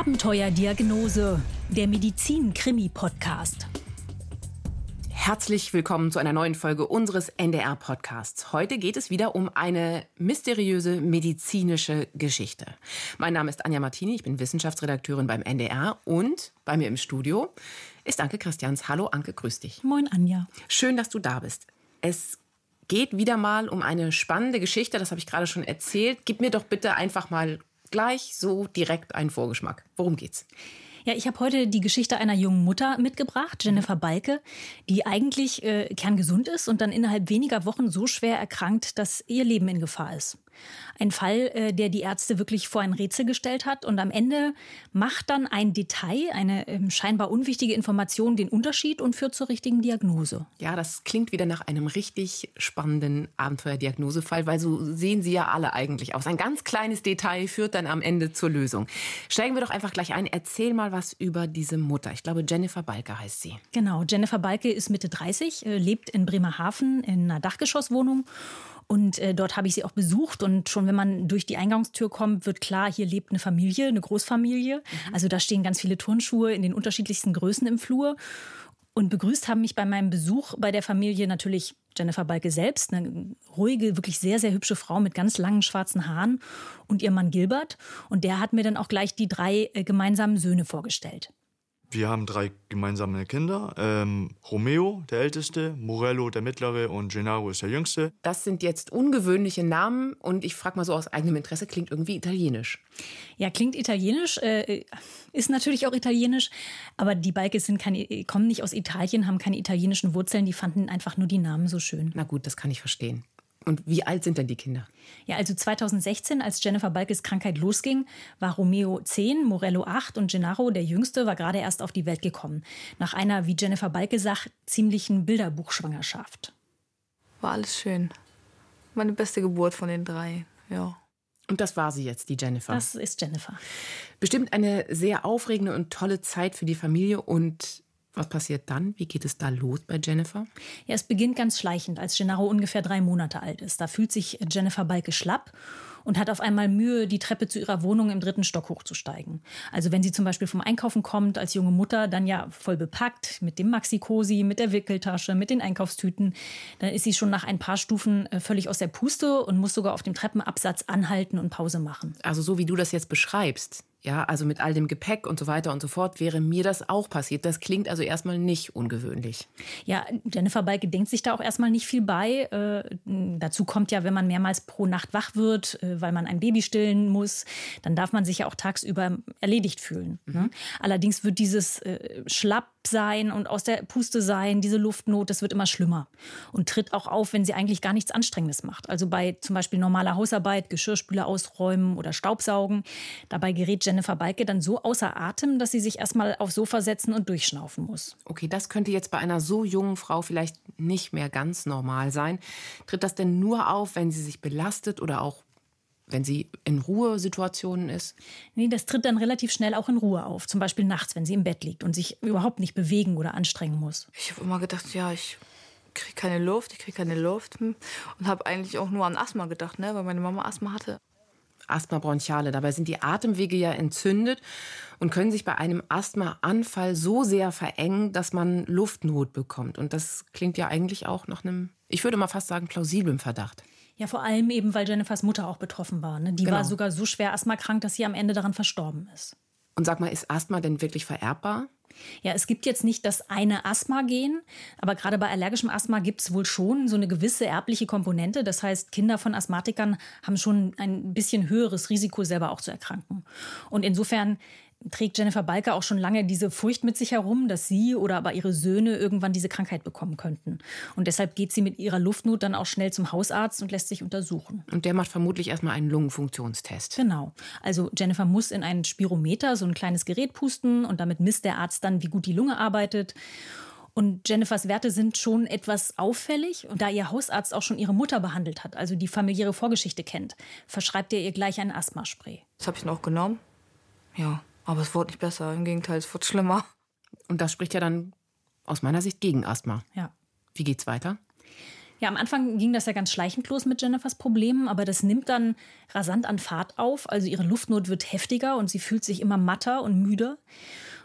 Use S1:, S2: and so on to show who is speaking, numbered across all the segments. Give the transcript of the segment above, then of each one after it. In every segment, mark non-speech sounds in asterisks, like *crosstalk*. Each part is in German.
S1: Abenteuerdiagnose, der Medizin-Krimi-Podcast.
S2: Herzlich willkommen zu einer neuen Folge unseres NDR-Podcasts. Heute geht es wieder um eine mysteriöse medizinische Geschichte. Mein Name ist Anja Martini, ich bin Wissenschaftsredakteurin beim NDR und bei mir im Studio ist Anke Christians. Hallo Anke, grüß dich.
S1: Moin Anja.
S2: Schön, dass du da bist. Es geht wieder mal um eine spannende Geschichte, das habe ich gerade schon erzählt. Gib mir doch bitte einfach mal gleich so direkt einen Vorgeschmack. Worum geht's?
S1: Ja, ich habe heute die Geschichte einer jungen Mutter mitgebracht, Jennifer Balke, die eigentlich äh, kerngesund ist und dann innerhalb weniger Wochen so schwer erkrankt, dass ihr Leben in Gefahr ist. Ein Fall, äh, der die Ärzte wirklich vor ein Rätsel gestellt hat. Und am Ende macht dann ein Detail, eine ähm, scheinbar unwichtige Information den Unterschied und führt zur richtigen Diagnose.
S2: Ja, das klingt wieder nach einem richtig spannenden Abenteuerdiagnosefall, weil so sehen sie ja alle eigentlich aus. Ein ganz kleines Detail führt dann am Ende zur Lösung. Steigen wir doch einfach gleich ein. Erzähl mal was über diese Mutter. Ich glaube, Jennifer Balke heißt sie.
S1: Genau, Jennifer Balke ist Mitte 30, äh, lebt in Bremerhaven in einer Dachgeschosswohnung und äh, dort habe ich sie auch besucht. Und schon wenn man durch die Eingangstür kommt, wird klar, hier lebt eine Familie, eine Großfamilie. Mhm. Also da stehen ganz viele Turnschuhe in den unterschiedlichsten Größen im Flur. Und begrüßt haben mich bei meinem Besuch bei der Familie natürlich Jennifer Balke selbst, eine ruhige, wirklich sehr, sehr hübsche Frau mit ganz langen schwarzen Haaren und ihr Mann Gilbert. Und der hat mir dann auch gleich die drei äh, gemeinsamen Söhne vorgestellt.
S3: Wir haben drei gemeinsame Kinder. Ähm, Romeo, der älteste, Morello, der mittlere und Gennaro ist der jüngste.
S2: Das sind jetzt ungewöhnliche Namen und ich frage mal so aus eigenem Interesse, klingt irgendwie italienisch.
S1: Ja, klingt italienisch, äh, ist natürlich auch italienisch, aber die Balkes sind keine, kommen nicht aus Italien, haben keine italienischen Wurzeln, die fanden einfach nur die Namen so schön.
S2: Na gut, das kann ich verstehen. Und wie alt sind denn die Kinder?
S1: Ja, also 2016, als Jennifer Balkes Krankheit losging, war Romeo 10, Morello 8 und Gennaro, der Jüngste, war gerade erst auf die Welt gekommen. Nach einer, wie Jennifer Balke sagt, ziemlichen Bilderbuchschwangerschaft.
S4: War alles schön. Meine beste Geburt von den drei, ja.
S2: Und das war sie jetzt, die Jennifer.
S1: Das ist Jennifer.
S2: Bestimmt eine sehr aufregende und tolle Zeit für die Familie und was passiert dann? Wie geht es da los bei Jennifer?
S1: Ja, es beginnt ganz schleichend, als Gennaro ungefähr drei Monate alt ist. Da fühlt sich Jennifer Balke schlapp und hat auf einmal Mühe, die Treppe zu ihrer Wohnung im dritten Stock hochzusteigen. Also wenn sie zum Beispiel vom Einkaufen kommt als junge Mutter, dann ja voll bepackt mit dem Maxi-Cosi, mit der Wickeltasche, mit den Einkaufstüten, dann ist sie schon nach ein paar Stufen äh, völlig aus der Puste und muss sogar auf dem Treppenabsatz anhalten und Pause machen.
S2: Also so wie du das jetzt beschreibst, ja, also mit all dem Gepäck und so weiter und so fort wäre mir das auch passiert. Das klingt also erstmal nicht ungewöhnlich.
S1: Ja, Jennifer Balke denkt sich da auch erstmal nicht viel bei. Äh, dazu kommt ja, wenn man mehrmals pro Nacht wach wird, äh, weil man ein Baby stillen muss, dann darf man sich ja auch tagsüber erledigt fühlen. Ne? Mhm. Allerdings wird dieses äh, Schlapp sein und aus der Puste sein, diese Luftnot, das wird immer schlimmer und tritt auch auf, wenn sie eigentlich gar nichts Anstrengendes macht. Also bei zum Beispiel normaler Hausarbeit, Geschirrspüler ausräumen oder Staubsaugen. Dabei gerät Jennifer Balke dann so außer Atem, dass sie sich erstmal aufs Sofa setzen und durchschnaufen muss.
S2: Okay, das könnte jetzt bei einer so jungen Frau vielleicht nicht mehr ganz normal sein. Tritt das denn nur auf, wenn sie sich belastet oder auch wenn sie in Ruhesituationen ist?
S1: Nee, das tritt dann relativ schnell auch in Ruhe auf. Zum Beispiel nachts, wenn sie im Bett liegt und sich überhaupt nicht bewegen oder anstrengen muss.
S4: Ich habe immer gedacht, ja, ich kriege keine Luft, ich kriege keine Luft. Und habe eigentlich auch nur an Asthma gedacht, ne? weil meine Mama Asthma hatte.
S2: Asthma bronchiale. Dabei sind die Atemwege ja entzündet und können sich bei einem Asthmaanfall so sehr verengen, dass man Luftnot bekommt. Und das klingt ja eigentlich auch nach einem, ich würde mal fast sagen, plausiblen Verdacht.
S1: Ja, vor allem eben, weil Jennifers Mutter auch betroffen war. Ne? Die genau. war sogar so schwer asthmakrank, dass sie am Ende daran verstorben ist.
S2: Und sag mal, ist Asthma denn wirklich vererbbar?
S1: Ja, es gibt jetzt nicht das eine Asthma-Gen, aber gerade bei allergischem Asthma gibt es wohl schon so eine gewisse erbliche Komponente. Das heißt, Kinder von Asthmatikern haben schon ein bisschen höheres Risiko, selber auch zu erkranken. Und insofern trägt Jennifer Balker auch schon lange diese Furcht mit sich herum, dass sie oder aber ihre Söhne irgendwann diese Krankheit bekommen könnten. Und deshalb geht sie mit ihrer Luftnot dann auch schnell zum Hausarzt und lässt sich untersuchen.
S2: Und der macht vermutlich erstmal einen Lungenfunktionstest.
S1: Genau. Also Jennifer muss in einen Spirometer, so ein kleines Gerät pusten und damit misst der Arzt dann, wie gut die Lunge arbeitet. Und Jennifers Werte sind schon etwas auffällig. Und da ihr Hausarzt auch schon ihre Mutter behandelt hat, also die familiäre Vorgeschichte kennt, verschreibt er ihr gleich ein Asthmaspray.
S4: Das habe ich noch genommen. Ja, aber es wurde nicht besser. Im Gegenteil, es wurde schlimmer.
S2: Und das spricht ja dann aus meiner Sicht gegen Asthma.
S1: Ja.
S2: Wie geht's weiter?
S1: Ja, am Anfang ging das ja ganz schleichend los mit Jennifers Problemen, aber das nimmt dann rasant an Fahrt auf. Also ihre Luftnot wird heftiger und sie fühlt sich immer matter und müder.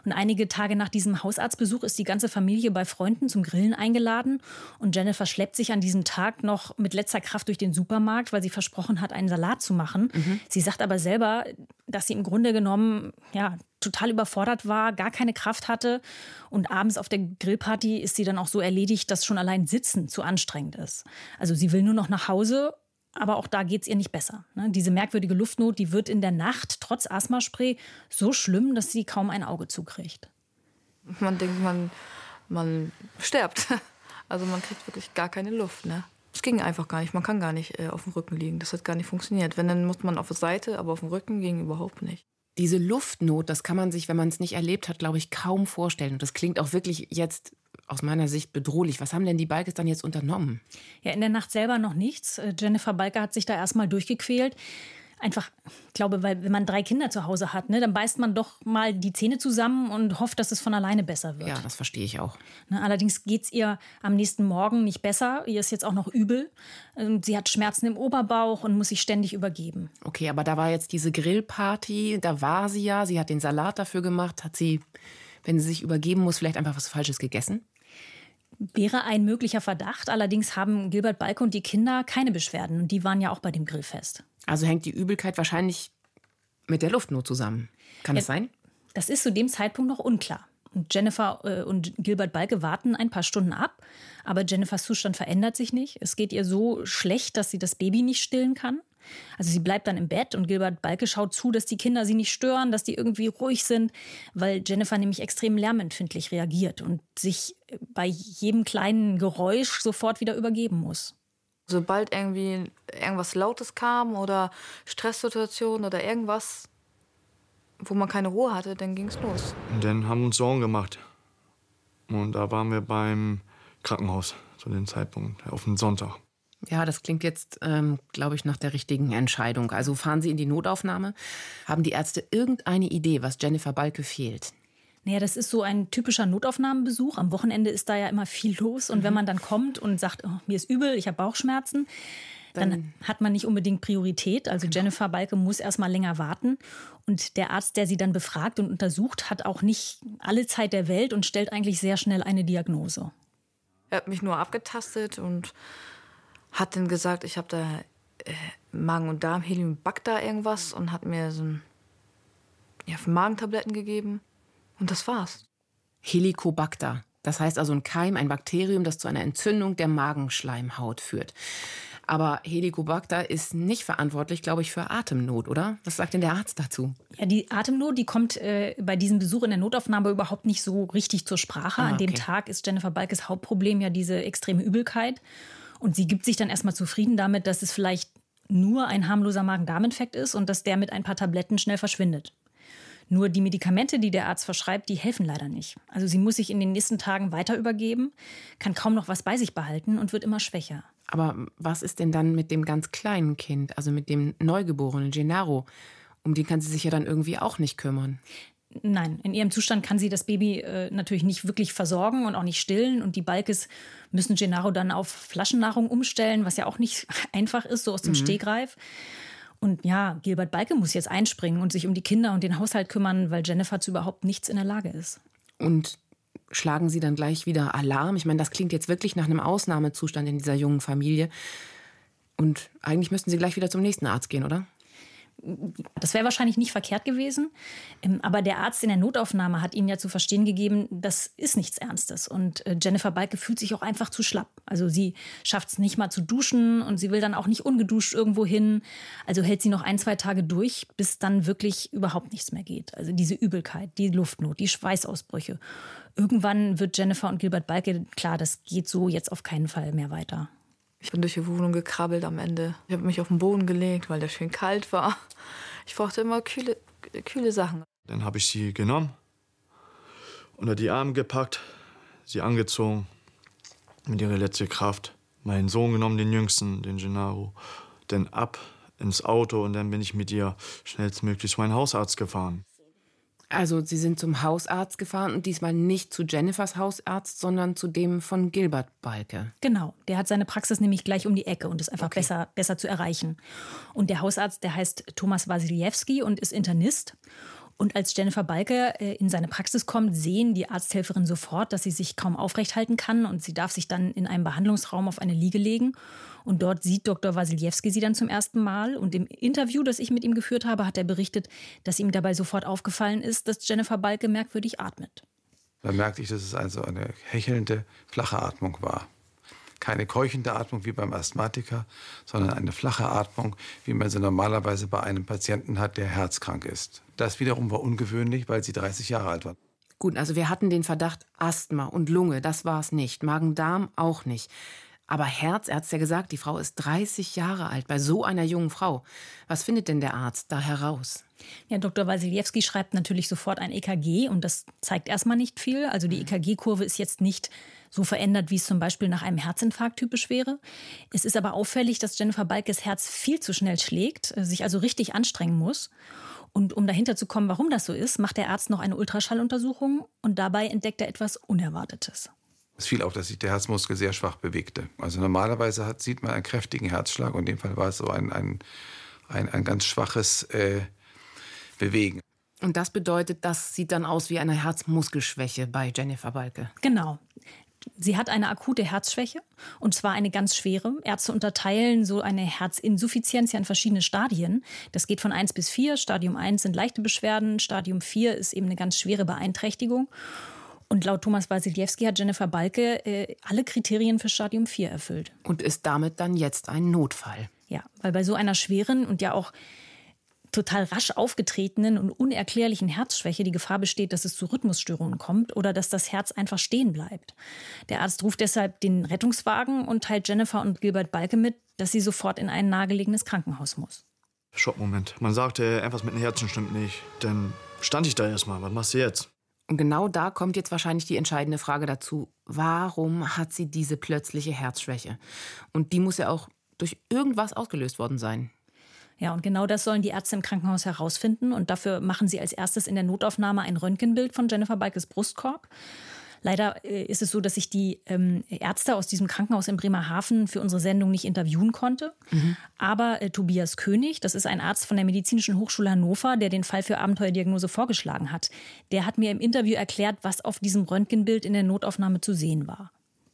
S1: Und einige Tage nach diesem Hausarztbesuch ist die ganze Familie bei Freunden zum Grillen eingeladen. Und Jennifer schleppt sich an diesem Tag noch mit letzter Kraft durch den Supermarkt, weil sie versprochen hat, einen Salat zu machen. Mhm. Sie sagt aber selber, dass sie im Grunde genommen ja, total überfordert war, gar keine Kraft hatte. Und abends auf der Grillparty ist sie dann auch so erledigt, dass schon allein Sitzen zu anstrengend ist. Also sie will nur noch nach Hause aber auch da geht es ihr nicht besser. Ne? Diese merkwürdige Luftnot, die wird in der Nacht trotz Asthmaspray so schlimm, dass sie kaum ein Auge zukriegt.
S4: Man denkt, man, man stirbt. *laughs* Also man kriegt wirklich gar keine Luft. Ne? Es ging einfach gar nicht. Man kann gar nicht äh, auf dem Rücken liegen. Das hat gar nicht funktioniert. Wenn, dann muss man auf der Seite, aber auf dem Rücken ging überhaupt nicht.
S2: Diese Luftnot, das kann man sich, wenn man es nicht erlebt hat, glaube ich, kaum vorstellen. Und das klingt auch wirklich jetzt aus meiner Sicht bedrohlich. Was haben denn die Balkes dann jetzt unternommen?
S1: Ja, in der Nacht selber noch nichts. Äh, Jennifer Balke hat sich da erstmal durchgequält. Einfach, ich glaube, weil wenn man drei Kinder zu Hause hat, ne, dann beißt man doch mal die Zähne zusammen und hofft, dass es von alleine besser wird.
S2: Ja, das verstehe ich auch.
S1: Ne, allerdings geht es ihr am nächsten Morgen nicht besser. Ihr ist jetzt auch noch übel. Sie hat Schmerzen im Oberbauch und muss sich ständig übergeben.
S2: Okay, aber da war jetzt diese Grillparty, da war sie ja, sie hat den Salat dafür gemacht. Hat sie, wenn sie sich übergeben muss, vielleicht einfach was Falsches gegessen?
S1: Wäre ein möglicher Verdacht. Allerdings haben Gilbert Balke und die Kinder keine Beschwerden. Und die waren ja auch bei dem Grillfest.
S2: Also hängt die Übelkeit wahrscheinlich mit der Luftnot zusammen. Kann ja, das sein?
S1: Das ist zu dem Zeitpunkt noch unklar. Jennifer äh, und Gilbert Balke warten ein paar Stunden ab. Aber Jennifers Zustand verändert sich nicht. Es geht ihr so schlecht, dass sie das Baby nicht stillen kann. Also sie bleibt dann im Bett und Gilbert Balke schaut zu, dass die Kinder sie nicht stören, dass die irgendwie ruhig sind, weil Jennifer nämlich extrem lärmempfindlich reagiert und sich bei jedem kleinen Geräusch sofort wieder übergeben muss.
S4: Sobald irgendwie irgendwas Lautes kam oder Stresssituation oder irgendwas, wo man keine Ruhe hatte, dann ging es los.
S3: Und dann haben wir uns Sorgen gemacht. Und da waren wir beim Krankenhaus zu dem Zeitpunkt, auf den Sonntag.
S2: Ja, das klingt jetzt, ähm, glaube ich, nach der richtigen Entscheidung. Also fahren Sie in die Notaufnahme. Haben die Ärzte irgendeine Idee, was Jennifer Balke fehlt?
S1: Naja, das ist so ein typischer Notaufnahmenbesuch. Am Wochenende ist da ja immer viel los. Und mhm. wenn man dann kommt und sagt, oh, mir ist übel, ich habe Bauchschmerzen, dann, dann, hat man nicht unbedingt Priorität. Also genau. Jennifer Balke muss erst mal länger warten. Und der Arzt, der sie dann befragt und untersucht, hat auch nicht alle Zeit der Welt und stellt eigentlich sehr schnell eine Diagnose.
S4: Er hat mich nur abgetastet und hat dann gesagt, ich habe da äh, Magen- und Darm, Heliumbacter irgendwas und hat mir so ein, ja, Magentabletten gegeben. Und das war's.
S2: Helicobacter. Das heißt also ein Keim, ein Bakterium, das zu einer Entzündung der Magenschleimhaut führt. Aber Helicobacter ist nicht verantwortlich, glaube ich, für Atemnot, oder? Was sagt denn der Arzt dazu?
S1: Ja, die Atemnot, die kommt äh, bei diesem Besuch in der Notaufnahme überhaupt nicht so richtig zur Sprache. Ah, okay. An dem Tag ist Jennifer Balkes Hauptproblem ja diese extreme Übelkeit. Und sie gibt sich dann erstmal zufrieden damit, dass es vielleicht nur ein harmloser Magen-Darm-Infekt ist und dass der mit ein paar Tabletten schnell verschwindet. Nur die Medikamente, die der Arzt verschreibt, die helfen leider nicht. Also sie muss sich in den nächsten Tagen weiter übergeben, kann kaum noch was bei sich behalten und wird immer schwächer.
S2: Aber was ist denn dann mit dem ganz kleinen Kind, also mit dem Neugeborenen Gennaro? Um den kann sie sich ja dann irgendwie auch nicht kümmern.
S1: Nein, in ihrem Zustand kann sie das Baby äh, natürlich nicht wirklich versorgen und auch nicht stillen. Und die Balkes müssen Gennaro dann auf Flaschennahrung umstellen, was ja auch nicht *laughs* einfach ist, so aus dem mhm. Stegreif. Und ja, Gilbert Balke muss jetzt einspringen und sich um die Kinder und den Haushalt kümmern, weil Jennifer zu überhaupt nichts in der Lage ist.
S2: Und schlagen Sie dann gleich wieder Alarm? Ich meine, das klingt jetzt wirklich nach einem Ausnahmezustand in dieser jungen Familie. Und eigentlich müssten Sie gleich wieder zum nächsten Arzt gehen, oder?
S1: Das wäre wahrscheinlich nicht verkehrt gewesen. Ähm, aber der Arzt in der Notaufnahme hat ihnen ja zu verstehen gegeben, das ist nichts Ernstes. Und äh, Jennifer Balke fühlt sich auch einfach zu schlapp. Also sie schafft es nicht mal zu duschen und sie will dann auch nicht ungeduscht irgendwo hin. Also hält sie noch ein, zwei Tage durch, bis dann wirklich überhaupt nichts mehr geht. Also diese Übelkeit, die Luftnot, die Schweißausbrüche. Irgendwann wird Jennifer und Gilbert Balke klar, das geht so jetzt auf keinen Fall mehr weiter.
S4: Ich bin durch die Wohnung gekrabbelt am Ende. Ich habe mich auf den Boden gelegt, weil der schön kalt war. Ich brauchte immer kühle, kühle Sachen.
S3: Dann habe ich sie genommen, unter die Arme gepackt, sie angezogen, mit ihrer letzten Kraft. Meinen Sohn genommen, den Jüngsten, den Gennaro. Dann ab ins Auto und dann bin ich mit ihr schnellstmöglich zu meinem Hausarzt gefahren.
S2: Also Sie sind zum Hausarzt gefahren und diesmal nicht zu Jennifers Hausarzt, sondern zu dem von Gilbert Balke.
S1: Genau, der hat seine Praxis nämlich gleich um die Ecke und ist einfach okay. besser, besser zu erreichen. Und der Hausarzt, der heißt Thomas Wasiliewski und ist Internist. Und als Jennifer Balke äh, in seine Praxis kommt, sehen die Arzthelferin sofort, dass sie sich kaum aufrecht halten kann und sie darf sich dann in einem Behandlungsraum auf eine Liege legen. Und dort sieht Dr. Wasiliewski sie dann zum ersten Mal. Und im Interview, das ich mit ihm geführt habe, hat er berichtet, dass ihm dabei sofort aufgefallen ist, dass Jennifer Balke merkwürdig atmet.
S5: Da merkte ich, dass es also eine hechelnde, flache Atmung war. Keine keuchende Atmung wie beim Asthmatiker, sondern eine flache Atmung, wie man sie normalerweise bei einem Patienten hat, der herzkrank ist. Das wiederum war ungewöhnlich, weil sie 30 Jahre alt war.
S2: Gut, also wir hatten den Verdacht Asthma und Lunge, das war es nicht. Magen-Darm auch nicht. Aber Herz, er hat ja gesagt, die Frau ist 30 Jahre alt, bei so einer jungen Frau. Was findet denn der Arzt da heraus?
S1: Ja, Dr. Wasiliewski schreibt natürlich sofort ein EKG und das zeigt erstmal nicht viel. Also die. EKG-Kurve ist jetzt nicht so verändert, wie es zum Beispiel nach einem Herzinfarkt typisch wäre. Es ist aber auffällig, dass Jennifer Balkes Herz viel zu schnell schlägt, äh, sich also richtig anstrengen muss. Und um dahinter zu kommen, warum das so ist, macht der Arzt noch eine Ultraschalluntersuchung und dabei entdeckt er etwas Unerwartetes.
S5: Es fiel auf, dass sich der Herzmuskel sehr schwach bewegte. Also normalerweise hat, sieht man einen kräftigen Herzschlag und in dem Fall war es so ein, ein, ein, ein ganz schwaches äh, Bewegen.
S2: Und das bedeutet, das sieht dann aus wie eine Herzmuskelschwäche bei Jennifer Balke.
S1: Genau. Sie hat eine akute Herzschwäche und zwar eine ganz schwere. Ärzte unterteilen so eine Herzinsuffizienz ja in verschiedene Stadien. Das geht von 1 bis 4. Stadium 1 sind leichte Beschwerden, Stadium 4 ist eben eine ganz schwere Beeinträchtigung. Und laut Thomas Wasiliewski hat Jennifer Balke äh, alle Kriterien für Stadium 4 erfüllt.
S2: Und ist damit dann jetzt ein Notfall.
S1: Ja, weil bei so einer schweren und ja auch total rasch aufgetretenen und unerklärlichen Herzschwäche die Gefahr besteht, dass es zu Rhythmusstörungen kommt oder dass das Herz einfach stehen bleibt. Der Arzt ruft deshalb den Rettungswagen und teilt Jennifer und Gilbert Balke mit, dass sie sofort in ein nahegelegenes Krankenhaus muss.
S3: Schockmoment. Man sagte, etwas mit dem Herzen stimmt nicht. Dann stand ich da erstmal. Was machst du jetzt?
S2: Und genau da kommt jetzt wahrscheinlich die entscheidende Frage dazu. Warum hat sie diese plötzliche Herzschwäche? Und die muss ja auch durch irgendwas ausgelöst worden sein.
S1: Ja, und genau das sollen die Ärzte im Krankenhaus herausfinden. Und dafür machen sie als erstes in der Notaufnahme ein Röntgenbild von Jennifer Balkes Brustkorb. Leider äh, ist es so, dass ich die ähm, Ärzte aus diesem Krankenhaus in Bremerhaven für unsere Sendung nicht interviewen konnte. Mhm. Aber äh, Tobias König, das ist ein Arzt von der Medizinischen Hochschule Hannover, der den Fall für Abenteuerdiagnose vorgeschlagen hat, der hat mir im Interview erklärt, was auf diesem Röntgenbild in der Notaufnahme zu sehen war.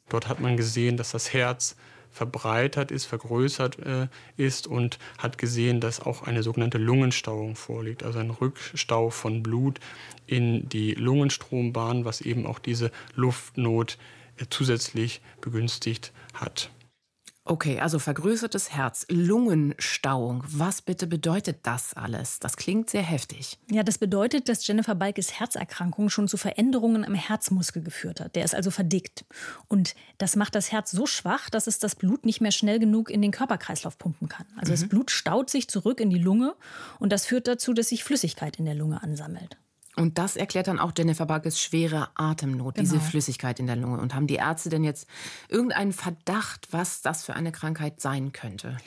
S6: Dort hat man gesehen, dass das Herz verbreitert ist, vergrößert äh, ist und hat gesehen, dass auch eine sogenannte Lungenstauung vorliegt, also ein Rückstau von Blut in die Lungenstrombahn, was eben auch diese Luftnot äh, zusätzlich begünstigt hat.
S2: Okay, also vergrößertes Herz, Lungenstauung. Was bitte bedeutet das alles? Das klingt sehr heftig.
S1: Ja, das bedeutet, dass Jennifer Balkes Herzerkrankung schon zu Veränderungen am Herzmuskel geführt hat. Der ist also verdickt. Und das macht das Herz so schwach, dass es das Blut nicht mehr schnell genug in den Körperkreislauf pumpen kann. Also mhm. das Blut staut sich zurück in die Lunge und das führt dazu, dass sich Flüssigkeit in der Lunge ansammelt.
S2: Und das erklärt dann auch Jennifer Barkes schwere Atemnot, genau. diese Flüssigkeit in der Lunge. Und haben die Ärzte denn jetzt irgendeinen Verdacht, was das für eine Krankheit sein könnte?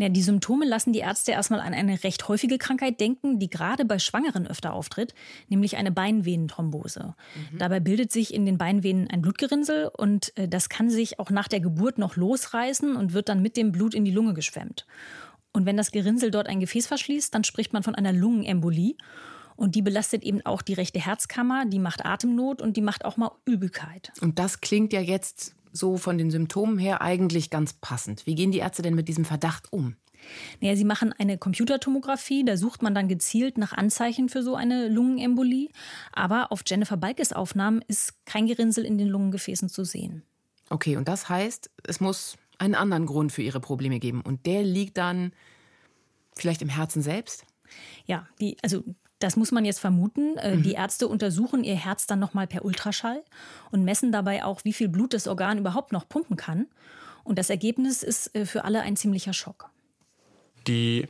S1: Ja, die Symptome lassen die Ärzte erstmal an eine recht häufige Krankheit denken, die gerade bei Schwangeren öfter auftritt, nämlich eine Beinvenenthrombose. Mhm. Dabei bildet sich in den Beinvenen ein Blutgerinnsel und äh, das kann sich auch nach der Geburt noch losreißen und wird dann mit dem Blut in die Lunge geschwemmt. Und wenn das Gerinnsel dort ein Gefäß verschließt, dann spricht man von einer Lungenembolie. Und die belastet eben auch die rechte Herzkammer, die macht Atemnot und die macht auch mal Übelkeit.
S2: Und das klingt ja jetzt so von den Symptomen her eigentlich ganz passend. Wie gehen die Ärzte denn mit diesem Verdacht um?
S1: Naja, sie machen eine Computertomographie, da sucht man dann gezielt nach Anzeichen für so eine Lungenembolie. Aber auf Jennifer Balkes Aufnahmen ist kein Gerinnsel in den Lungengefäßen zu sehen.
S2: Okay, und das heißt, es muss einen anderen Grund für ihre Probleme geben. Und der liegt dann vielleicht im Herzen selbst?
S1: Ja, die, also das muss man jetzt vermuten. Äh, mhm. Die Ärzte untersuchen ihr Herz dann nochmal per Ultraschall und messen dabei auch, wie viel Blut das Organ überhaupt noch pumpen kann. Und das Ergebnis ist äh, für alle ein ziemlicher Schock.
S6: Die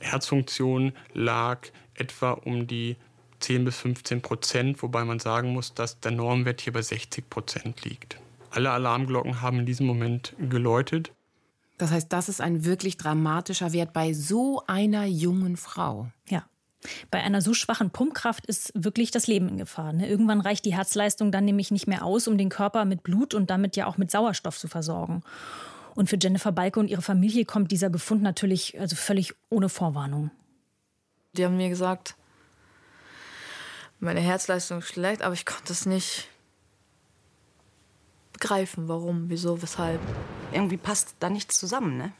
S6: Herzfunktion lag etwa um die 10 bis 15 Prozent, wobei man sagen muss, dass der Normwert hier bei 60 Prozent liegt. Alle Alarmglocken haben in diesem Moment geläutet.
S2: Das heißt, das ist ein wirklich dramatischer Wert bei so einer jungen Frau.
S1: Ja, Bei einer so schwachen Pumpkraft ist wirklich das Leben in Gefahr. Ne? Irgendwann reicht die Herzleistung dann nämlich nicht mehr aus, um den Körper mit Blut und damit ja auch mit Sauerstoff zu versorgen. Und für Jennifer Balke und ihre Familie kommt dieser Befund natürlich also völlig ohne Vorwarnung.
S4: Die haben mir gesagt, meine Herzleistung ist schlecht, aber ich konnte es nicht begreifen, warum, wieso, weshalb.
S7: Irgendwie passt da nichts zusammen, ne?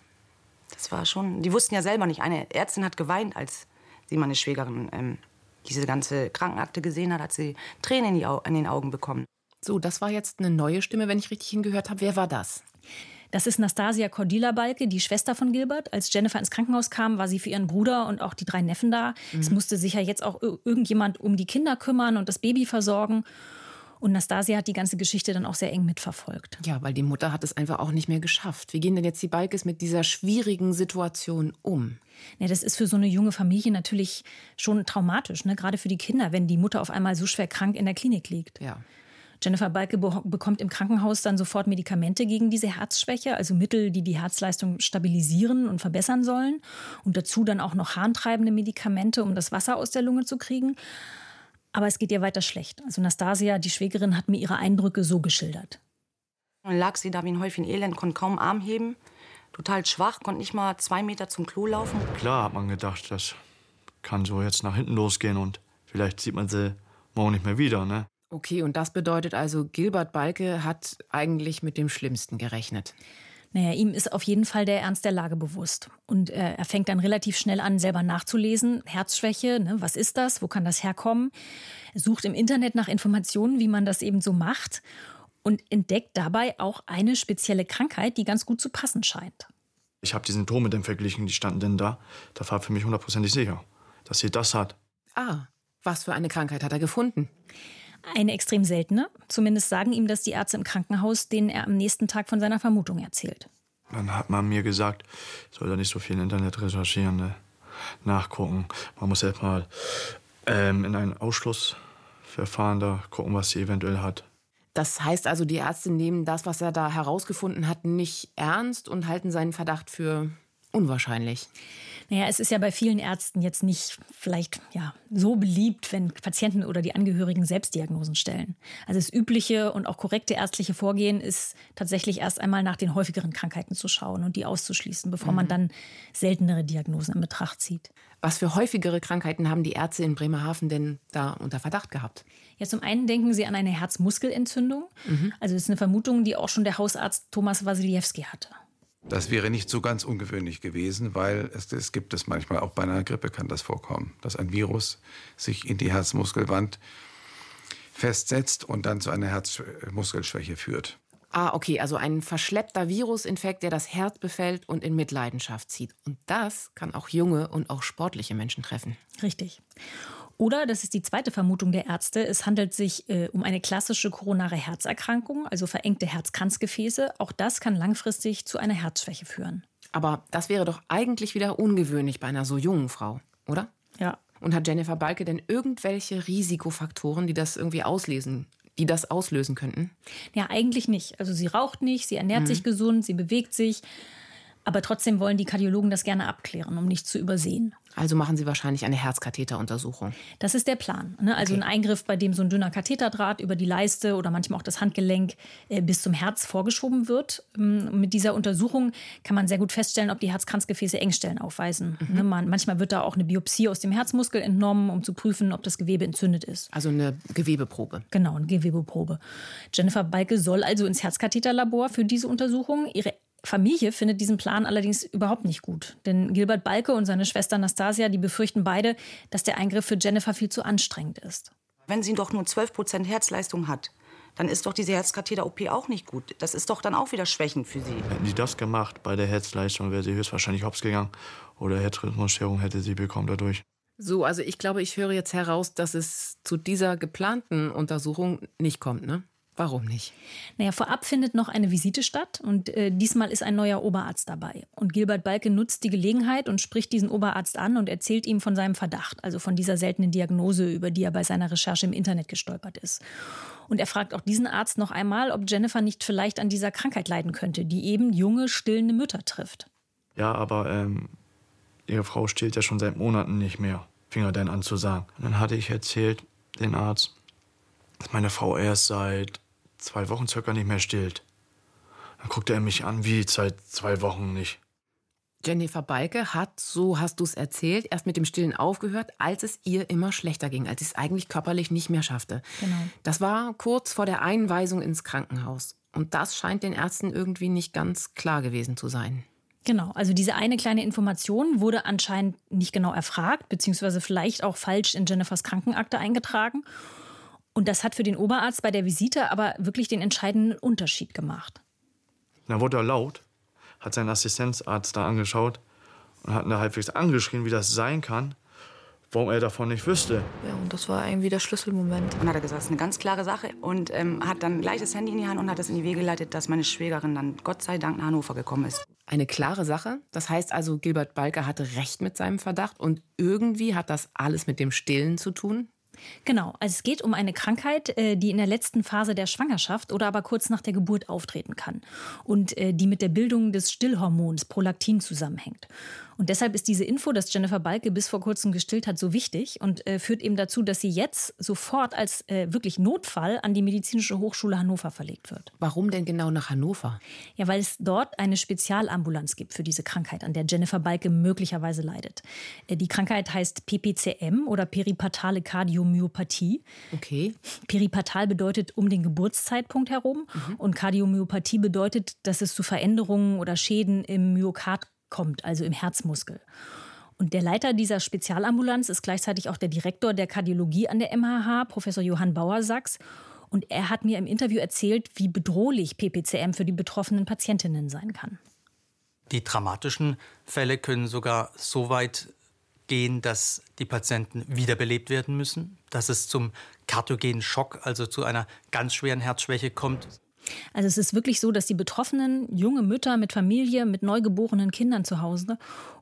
S7: Das war schon. Die wussten ja selber nicht. Eine Ärztin hat geweint, als sie meine Schwägerin ähm, diese ganze Krankenakte gesehen hat, hat sie Tränen in, in den Augen bekommen.
S2: So, das war jetzt eine neue Stimme, wenn ich richtig hingehört habe. Wer war das?
S1: Das ist Nastasia Cordila Balke, die Schwester von Gilbert. Als Jennifer ins Krankenhaus kam, war sie für ihren Bruder und auch die drei Neffen da. Mhm. Es musste sich ja jetzt auch irgendjemand um die Kinder kümmern und das Baby versorgen. Und Nastasia hat die ganze Geschichte dann auch sehr eng mitverfolgt.
S2: Ja, weil die Mutter hat es einfach auch nicht mehr geschafft. Wie gehen denn jetzt die Balkes mit dieser schwierigen Situation um?
S1: Ja, das ist für so eine junge Familie natürlich schon traumatisch, ne? gerade für die Kinder, wenn die Mutter auf einmal so schwer krank in der Klinik liegt.
S2: Ja.
S1: Jennifer Balke bekommt im Krankenhaus dann sofort Medikamente gegen diese Herzschwäche, also Mittel, die die Herzleistung stabilisieren und verbessern sollen. Und dazu dann auch noch harntreibende Medikamente, um das Wasser aus der Lunge zu kriegen. Aber es geht ihr weiter schlecht. Also Nastasia, die Schwägerin, hat mir ihre Eindrücke so geschildert.
S7: Dann lag sie da wie ein Häufchen Elend, konnte kaum Arm heben, total schwach, konnte nicht mal zwei Meter zum Klo laufen.
S3: Klar hat man gedacht, das kann so jetzt nach hinten losgehen und vielleicht sieht man sie morgen nicht mehr wieder, ne?
S2: Okay, und das bedeutet also, Gilbert Balke hat eigentlich mit dem Schlimmsten gerechnet.
S1: Naja, ihm ist auf jeden Fall der Ernst der Lage bewusst. Und äh, er fängt dann relativ schnell an, selber nachzulesen. Herzschwäche, ne, was ist das? Wo kann das herkommen? Er sucht im Internet nach Informationen, wie man das eben so macht. Und entdeckt dabei auch eine spezielle Krankheit, die ganz gut zu passen scheint.
S3: Ich habe die Symptome dann verglichen, die standen denn da. Da war für mich hundertprozentig sicher, dass sie das hat.
S2: Ah, was für eine Krankheit hat er gefunden?
S1: Eine extrem seltene. Zumindest sagen ihm das die Ärzte im Krankenhaus, denen er am nächsten Tag von seiner Vermutung erzählt.
S3: Dann hat man mir gesagt, ich soll da nicht so viel im Internet recherchieren, ne? nachgucken. Man muss erst mal ähm, in ein Ausschlussverfahren da gucken, was sie eventuell hat.
S2: Das heißt also, die Ärzte nehmen das, was er da herausgefunden hat, nicht ernst und halten seinen Verdacht für unwahrscheinlich.
S1: Naja, es ist ja bei vielen Ärzten jetzt nicht vielleicht ja, so beliebt, wenn Patienten oder die Angehörigen Selbstdiagnosen stellen. Also das übliche und auch korrekte ärztliche Vorgehen ist tatsächlich erst einmal nach den häufigeren Krankheiten zu schauen und die auszuschließen, bevor mhm. man dann seltenere Diagnosen in Betracht zieht.
S2: Was für häufigere Krankheiten haben die Ärzte in Bremerhaven denn da unter Verdacht gehabt?
S1: Ja, zum einen denken sie an eine Herzmuskelentzündung. Mhm. Also das ist eine Vermutung, die auch schon der Hausarzt Thomas Wasiliewski hatte.
S5: Das wäre nicht so ganz ungewöhnlich gewesen, weil es, es gibt es manchmal, auch bei einer Grippe kann das vorkommen, dass ein Virus sich in die Herzmuskelwand festsetzt und dann zu einer Herzmuskelschwäche führt.
S2: Ah, okay, also ein verschleppter Virusinfekt, der das Herz befällt und in Mitleidenschaft zieht. Und das kann auch junge und auch sportliche Menschen treffen.
S1: Richtig. Oder, das ist die zweite Vermutung der Ärzte, es handelt sich äh, um eine klassische koronare Herzerkrankung, also verengte Herzkranzgefäße. Auch das kann langfristig zu einer Herzschwäche führen.
S2: Aber das wäre doch eigentlich wieder ungewöhnlich bei einer so jungen Frau, oder?
S1: Ja.
S2: Und hat Jennifer Balke denn irgendwelche Risikofaktoren, die das irgendwie auslesen, die das auslösen könnten?
S1: Ja, eigentlich nicht. Also sie raucht nicht, sie ernährt mhm. sich gesund, sie bewegt sich. Aber trotzdem wollen die Kardiologen das gerne abklären, um nichts zu übersehen.
S2: Also machen Sie wahrscheinlich eine Herzkatheteruntersuchung.
S1: Das ist der Plan. Ne? Also okay. ein Eingriff, bei dem so ein dünner Katheterdraht über die Leiste oder manchmal auch das Handgelenk äh, bis zum Herz vorgeschoben wird. Ähm, mit dieser Untersuchung kann man sehr gut feststellen, ob die Herzkranzgefäße Engstellen aufweisen. Mhm. Ne? Man, manchmal wird da auch eine Biopsie aus dem Herzmuskel entnommen, um zu prüfen, ob das Gewebe entzündet ist.
S2: Also eine Gewebeprobe.
S1: Genau, eine Gewebeprobe. Jennifer Balke soll also ins Herzkatheterlabor für diese Untersuchung. Ihre Familie findet diesen Plan allerdings überhaupt nicht gut. Denn Gilbert Balke und seine Schwester Anastasia, die befürchten beide, dass der Eingriff für Jennifer viel zu anstrengend ist.
S7: Wenn sie doch nur 12 Prozent Herzleistung hat, dann ist doch diese Herzkatheter-OP auch nicht gut. Das ist doch dann auch wieder schwächend für sie.
S3: Hätten sie das gemacht bei der Herzleistung, wäre sie höchstwahrscheinlich hops gegangen. Oder Herzrhythmusstörung hätte sie bekommen dadurch.
S2: So, also ich glaube, ich höre jetzt heraus, dass es zu dieser geplanten Untersuchung nicht kommt, ne? Warum nicht?
S1: Naja, vorab findet noch eine Visite statt und äh, diesmal ist ein neuer Oberarzt dabei. Und Gilbert Balke nutzt die Gelegenheit und spricht diesen Oberarzt an und erzählt ihm von seinem Verdacht, also von dieser seltenen Diagnose, über die er bei seiner Recherche im Internet gestolpert ist. Und er fragt auch diesen Arzt noch einmal, ob Jennifer nicht vielleicht an dieser Krankheit leiden könnte, die eben junge, stillende Mütter trifft.
S3: Ja, aber ähm, ihre Frau stillt ja schon seit Monaten nicht mehr. fing er dann an zu sagen. Und dann hatte ich erzählt, den Arzt, dass meine Frau erst seit zwei Wochen circa nicht mehr stillt. Dann guckte er mich an, wie seit zwei Wochen nicht.
S2: Jennifer Balke hat, so hast du es erzählt, erst mit dem Stillen aufgehört, als es ihr immer schlechter ging, als sie es eigentlich körperlich nicht mehr schaffte.
S1: Genau.
S2: Das war kurz vor der Einweisung ins Krankenhaus. Und das scheint den Ärzten irgendwie nicht ganz klar gewesen zu sein.
S1: Genau, also diese eine kleine Information wurde anscheinend nicht genau erfragt, beziehungsweise vielleicht auch falsch in Jennifers Krankenakte eingetragen. Und das hat für den Oberarzt bei der Visite aber wirklich den entscheidenden Unterschied gemacht.
S3: Dann wurde er laut, hat seinen Assistenzarzt da angeschaut und hat ihn da halbwegs angeschrien, wie das sein kann, warum er davon nicht wüsste.
S4: Ja, und das war irgendwie der Schlüsselmoment.
S7: Und hat er gesagt, das ist eine ganz klare Sache. Und ähm, hat dann gleich das Handy in die Hand und hat es in die Wege geleitet, dass meine Schwägerin dann Gott sei Dank nach Hannover gekommen ist.
S2: Eine klare Sache. Das heißt also, Gilbert Balke hatte recht mit seinem Verdacht und irgendwie hat das alles mit dem Stillen zu tun.
S1: Genau, also es geht um eine Krankheit, äh, die in der letzten Phase der Schwangerschaft oder aber kurz nach der Geburt auftreten kann und äh, die mit der Bildung des Stillhormons Prolaktin zusammenhängt. Und deshalb ist diese Info, dass Jennifer Balke bis vor kurzem gestillt hat, so wichtig und äh, führt eben dazu, dass sie jetzt sofort als wirklich Notfall an die Medizinische Hochschule Hannover verlegt wird.
S2: Warum denn genau nach Hannover?
S1: Ja, weil es dort eine Spezialambulanz gibt für diese Krankheit, an der Jennifer Balke möglicherweise leidet. Die Krankheit heißt PPCM oder peripatale Kardiomyopathie.
S2: Okay.
S1: Peripatal bedeutet um den Geburtszeitpunkt herum und Kardiomyopathie bedeutet, dass es zu Veränderungen oder Schäden im Myokard kommt, also im Herzmuskel. Und der Leiter dieser Spezialambulanz ist gleichzeitig auch der Direktor der Kardiologie an der MHH, Professor Johann Bauersachs. Und er hat mir im Interview erzählt, wie bedrohlich PPCM für die betroffenen Patientinnen sein kann.
S8: Die dramatischen Fälle können sogar so weit gehen, dass die Patienten wiederbelebt werden müssen, dass es zum kardiogenen Schock, also zu einer ganz schweren Herzschwäche kommt.
S1: Also es ist wirklich so, dass die Betroffenen, junge Mütter mit Familie, mit neugeborenen Kindern zu Hause,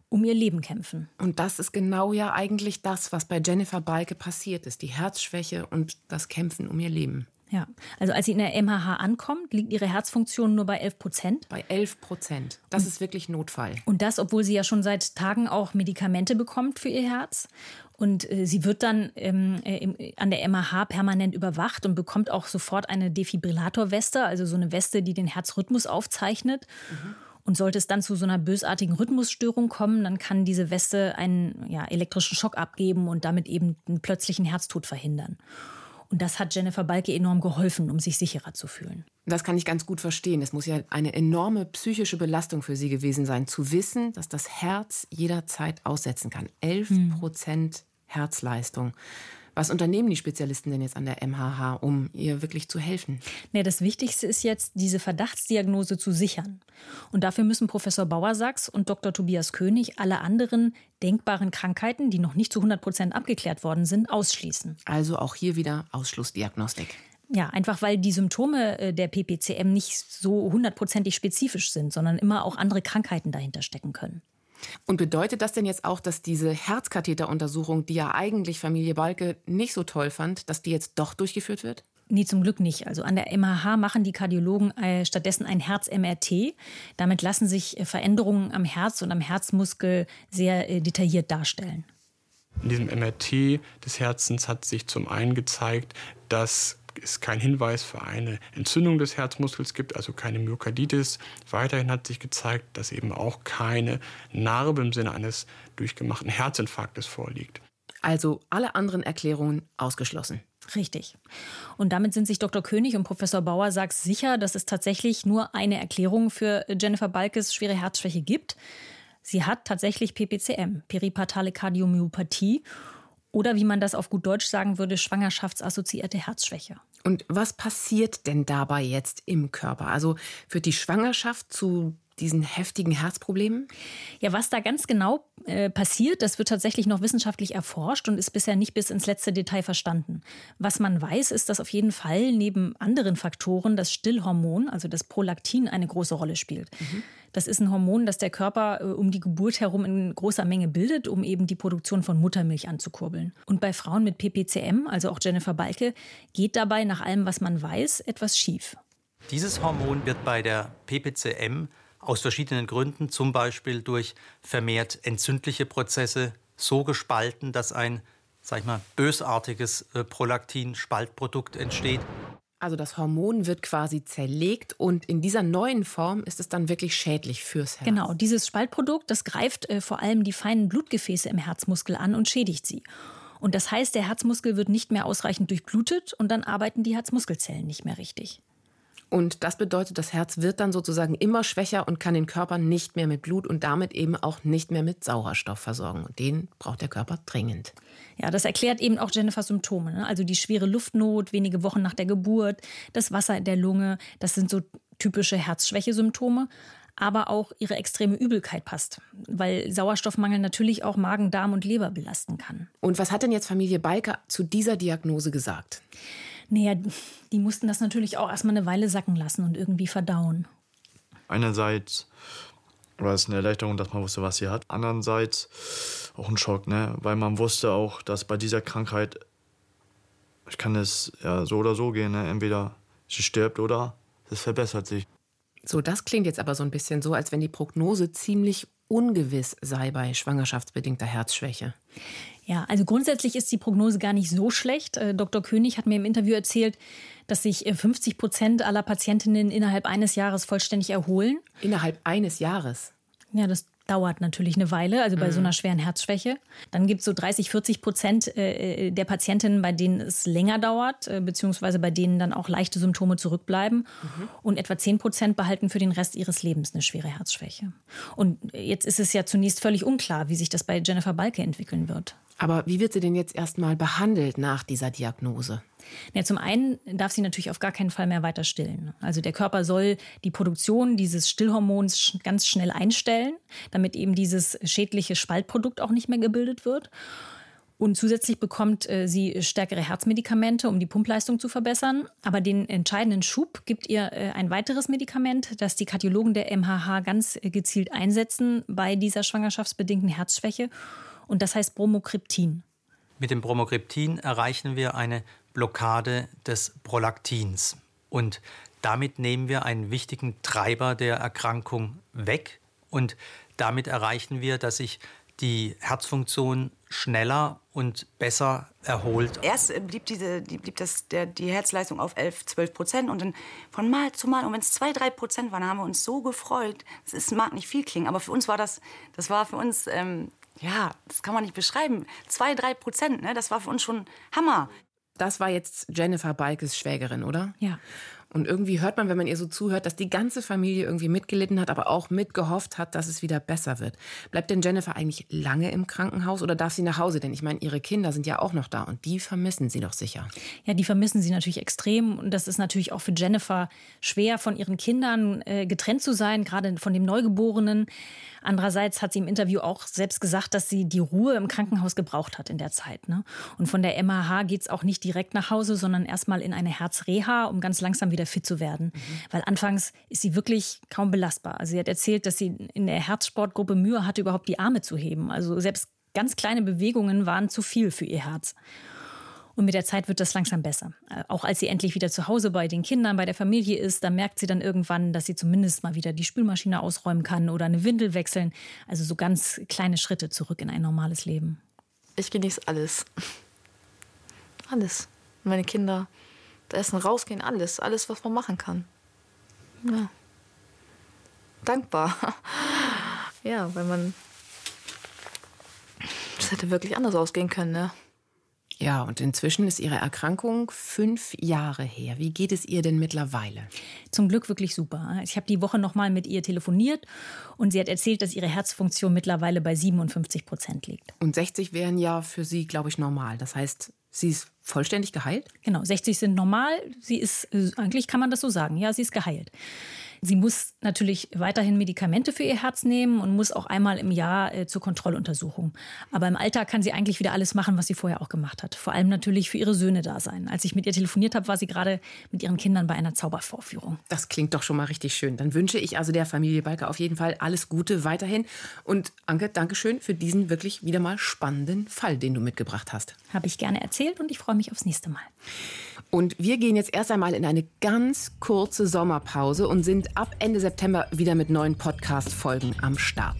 S1: um ihr Leben kämpfen.
S2: Und das ist genau ja eigentlich das, was bei Jennifer Balke passiert ist. Die Herzschwäche und das Kämpfen um ihr Leben.
S1: Ja, also als sie in der MHH ankommt, liegt ihre Herzfunktion nur bei 11 Prozent.
S2: Bei 11 Prozent. Das ist wirklich Notfall.
S1: Und das, obwohl sie ja schon seit Tagen auch Medikamente bekommt für ihr Herz. Und äh, sie wird dann ähm, äh, im, an der MAH permanent überwacht und bekommt auch sofort eine Defibrillatorweste, also so eine Weste, die den Herzrhythmus aufzeichnet. Und sollte es dann zu so einer bösartigen Rhythmusstörung kommen, dann kann diese Weste einen ja, elektrischen Schock abgeben und damit eben einen plötzlichen Herztod verhindern. Und das hat Jennifer Balke enorm geholfen, um sich sicherer zu fühlen.
S2: Das kann ich ganz gut verstehen. Es muss ja eine enorme psychische Belastung für Sie gewesen sein, zu wissen, dass das Herz jederzeit aussetzen kann. 11 Prozent Herzleistung. Was unternehmen die Spezialisten denn jetzt an der MHH, um ihr wirklich zu helfen?
S1: Nee, das Wichtigste ist jetzt, diese Verdachtsdiagnose zu sichern. Und dafür müssen Professor Bauersachs und Dr. Tobias König alle anderen denkbaren Krankheiten, die noch nicht zu 100 Prozent abgeklärt worden sind, ausschließen.
S2: Also auch hier wieder Ausschlussdiagnostik.
S1: Ja, einfach weil die Symptome äh, der PPCM nicht so hundertprozentig spezifisch sind, sondern immer auch andere Krankheiten dahinter stecken können.
S2: Und bedeutet das denn jetzt auch, dass diese Herzkatheteruntersuchung, die ja eigentlich Familie Balke nicht so toll fand, dass die jetzt doch durchgeführt wird?
S1: Nee, zum Glück nicht. Also an der MHH machen die Kardiologen äh, stattdessen ein Herz-MRT. Damit lassen sich äh, Veränderungen am Herz und am Herzmuskel sehr äh, detailliert darstellen.
S6: In diesem MRT des Herzens hat sich zum einen gezeigt, dass es keinen Hinweis für eine Entzündung des Herzmuskels gibt, also keine Myokarditis. Weiterhin hat sich gezeigt, dass eben auch keine Narbe im Sinne eines durchgemachten Herzinfarktes vorliegt.
S2: Also alle anderen Erklärungen ausgeschlossen.
S1: Richtig. Und damit sind sich Dr. König und Professor Bauer Sachs sicher, dass es tatsächlich nur eine Erklärung für Jennifer Balkes schwere Herzschwäche gibt. Sie hat tatsächlich PPCM, peripatale Kardiomyopathie oder wie man das auf gut Deutsch sagen würde, schwangerschaftsassoziierte Herzschwäche.
S2: Und was passiert denn dabei jetzt im Körper? Also führt die Schwangerschaft zu diesen heftigen Herzproblemen?
S1: Ja, was da ganz genau äh, passiert, das wird tatsächlich noch wissenschaftlich erforscht und ist bisher nicht bis ins letzte Detail verstanden. Was man weiß, ist, dass auf jeden Fall neben anderen Faktoren das Stillhormon, also das Prolaktin, eine große Rolle spielt. Das ist ein Hormon, das der Körper äh, um die Geburt herum in großer Menge bildet, um eben die Produktion von Muttermilch anzukurbeln. Und bei Frauen mit PPCM, also auch Jennifer Balke, geht dabei nach allem, was man weiß, etwas schief.
S8: Dieses Hormon wird bei der PPCM aus verschiedenen Gründen, zum Beispiel durch vermehrt entzündliche Prozesse so gespalten, dass ein, sag ich mal, bösartiges äh, Prolaktin-Spaltprodukt entsteht.
S2: Also das Hormon wird quasi zerlegt und in dieser neuen Form ist es dann wirklich schädlich fürs Herz.
S1: Genau, dieses Spaltprodukt, das greift äh, vor allem die feinen Blutgefäße im Herzmuskel an und schädigt sie. Und das heißt, der Herzmuskel wird nicht mehr ausreichend durchblutet und dann arbeiten die Herzmuskelzellen nicht mehr richtig.
S2: Und das bedeutet, das Herz wird dann sozusagen immer schwächer und kann den Körper nicht mehr mit Blut und damit eben auch nicht mehr mit Sauerstoff versorgen. Und den braucht der Körper dringend.
S1: Ja, das erklärt eben auch Jennifers Symptome. Ne? Also die schwere Luftnot wenige Wochen nach der Geburt, das Wasser in der Lunge, das sind so typische Herzschwächesymptome. Aber auch ihre extreme Übelkeit passt, weil Sauerstoffmangel natürlich auch Magen, Darm und Leber belasten kann.
S2: Und was hat denn jetzt Familie Balker zu dieser Diagnose gesagt?
S1: Naja, die mussten das natürlich auch erstmal eine Weile sacken lassen und irgendwie verdauen.
S3: Einerseits war es eine Erleichterung, dass man wusste, was sie hat. Andererseits auch ein Schock, ne? weil man wusste auch, dass bei dieser Krankheit, ich kann es ja so oder so gehen, ne? entweder sie stirbt oder es verbessert sich.
S2: So, das klingt jetzt aber so ein bisschen so, als wenn die Prognose ziemlich ungewiss sei bei schwangerschaftsbedingter Herzschwäche.
S1: Ja, also grundsätzlich ist die Prognose gar nicht so schlecht. Äh, Dr. König hat mir im Interview erzählt, dass sich 50 Prozent aller Patientinnen innerhalb eines Jahres vollständig erholen.
S2: Innerhalb eines Jahres?
S1: Ja, das dauert natürlich eine Weile, also bei mhm. so einer schweren Herzschwäche. Dann gibt es so 30, 40 Prozent äh, der Patientinnen, bei denen es länger dauert, äh, beziehungsweise bei denen dann auch leichte Symptome zurückbleiben. Mhm. Und etwa 10 Prozent behalten für den Rest ihres Lebens eine schwere Herzschwäche. Und jetzt ist es ja zunächst völlig unklar, wie sich das bei Jennifer Balke entwickeln wird.
S2: Aber wie wird sie denn jetzt erstmal behandelt nach dieser Diagnose?
S1: Ja, zum einen darf sie natürlich auf gar keinen Fall mehr weiter stillen. Also der Körper soll die Produktion dieses Stillhormons ganz schnell einstellen, damit eben dieses schädliche Spaltprodukt auch nicht mehr gebildet wird. Und zusätzlich bekommt äh, sie stärkere Herzmedikamente, um die Pumpleistung zu verbessern. Aber den entscheidenden Schub gibt ihr äh, ein weiteres Medikament, das die Kardiologen der MHH ganz äh, gezielt einsetzen bei dieser schwangerschaftsbedingten Herzschwäche. Und das heißt Bromokriptin.
S8: Mit dem Bromokriptin erreichen wir eine Blockade des Prolaktins. Und damit nehmen wir einen wichtigen Treiber der Erkrankung weg. Und damit erreichen wir, dass sich die Herzfunktion schneller und besser erholt.
S7: Erst äh, blieb, diese, die, blieb das, der, die Herzleistung auf 11, 12 Prozent und dann von Mal zu Mal, und wenn es 2, 3 Prozent waren, haben wir uns so gefreut. Es mag nicht viel klingen, aber für uns war das, das war für uns, ähm, ja, das kann man nicht beschreiben. 2, 3 Prozent, ne, das war für uns schon Hammer.
S2: Das war jetzt Jennifer Balkes Schwägerin, oder?
S1: Ja.
S2: Und irgendwie hört man, wenn man ihr so zuhört, dass die ganze Familie irgendwie mitgelitten hat, aber auch mitgehofft hat, dass es wieder besser wird. Bleibt denn Jennifer eigentlich lange im Krankenhaus oder darf sie nach Hause? Denn ich meine, ihre Kinder sind ja auch noch da und die vermissen sie doch sicher.
S1: Ja, die vermissen sie natürlich extrem. Und das ist natürlich auch für Jennifer schwer, von ihren Kindern äh, getrennt zu sein, gerade von dem Neugeborenen. Andererseits hat sie im Interview auch selbst gesagt, dass sie die Ruhe im Krankenhaus gebraucht hat in der Zeit. Ne? Und von der MHH geht es auch nicht direkt nach Hause, sondern erstmal in eine Herzreha, um ganz langsam wieder fit zu werden. Mhm. Weil anfangs ist sie wirklich kaum belastbar. Also sie hat erzählt, dass sie in der Herzsportgruppe Mühe hatte, überhaupt die Arme zu heben. Also selbst ganz kleine Bewegungen waren zu viel für ihr Herz. Und mit der Zeit wird das langsam besser. Äh, auch als sie endlich wieder zu Hause bei den Kindern, bei der Familie ist, da merkt sie dann irgendwann, dass sie zumindest mal wieder die Spülmaschine ausräumen kann oder eine Windel wechseln. Also so ganz kleine Schritte zurück in ein normales Leben.
S4: Ich genieße alles. Alles. Meine Kinder, essen, rausgehen, alles. Alles, was man machen kann. Ja. Dankbar. *laughs* Ja, weil man. Das hätte wirklich anders ausgehen können, ne?
S2: Ja, und inzwischen ist Ihre Erkrankung fünf Jahre her. Wie geht es ihr denn mittlerweile?
S1: Zum Glück wirklich super. Ich habe die Woche noch mal mit ihr telefoniert und sie hat erzählt, dass ihre Herzfunktion mittlerweile bei 57 Prozent liegt.
S2: Und 60 wären ja für sie, glaube ich, normal. Das heißt, sie ist vollständig geheilt?
S1: Genau, 60 sind normal. Sie ist, äh, eigentlich kann man das so sagen, ja, sie ist geheilt. Sie muss natürlich weiterhin Medikamente für ihr Herz nehmen und muss auch einmal im Jahr äh, zur Kontrolluntersuchung. Aber im Alltag kann sie eigentlich wieder alles machen, was sie vorher auch gemacht hat. Vor allem natürlich für ihre Söhne da sein. Als ich mit ihr telefoniert habe, war sie gerade mit ihren Kindern bei einer Zaubervorführung.
S2: Das klingt doch schon mal richtig schön. Dann wünsche ich also der Familie Balke auf jeden Fall alles Gute weiterhin. Und Anke, danke schön für diesen wirklich wieder mal spannenden Fall, den du mitgebracht hast.
S1: Habe ich gerne erzählt und ich freue mich aufs nächste Mal.
S2: Und wir gehen jetzt erst einmal in eine ganz kurze Sommerpause und sind ab Ende September wieder mit neuen Podcast-Folgen am Start.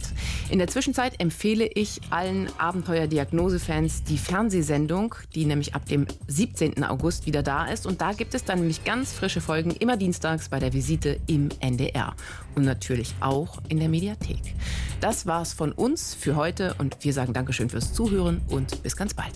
S2: In der Zwischenzeit empfehle ich allen Abenteuer-Diagnose-Fans die Fernsehsendung, die nämlich ab dem 17. August wieder da ist. Und da gibt es dann nämlich ganz frische Folgen, immer dienstags bei der Visite im NDR. Und natürlich auch in der Mediathek. Das war's von uns für heute und wir sagen Dankeschön fürs Zuhören und bis ganz bald.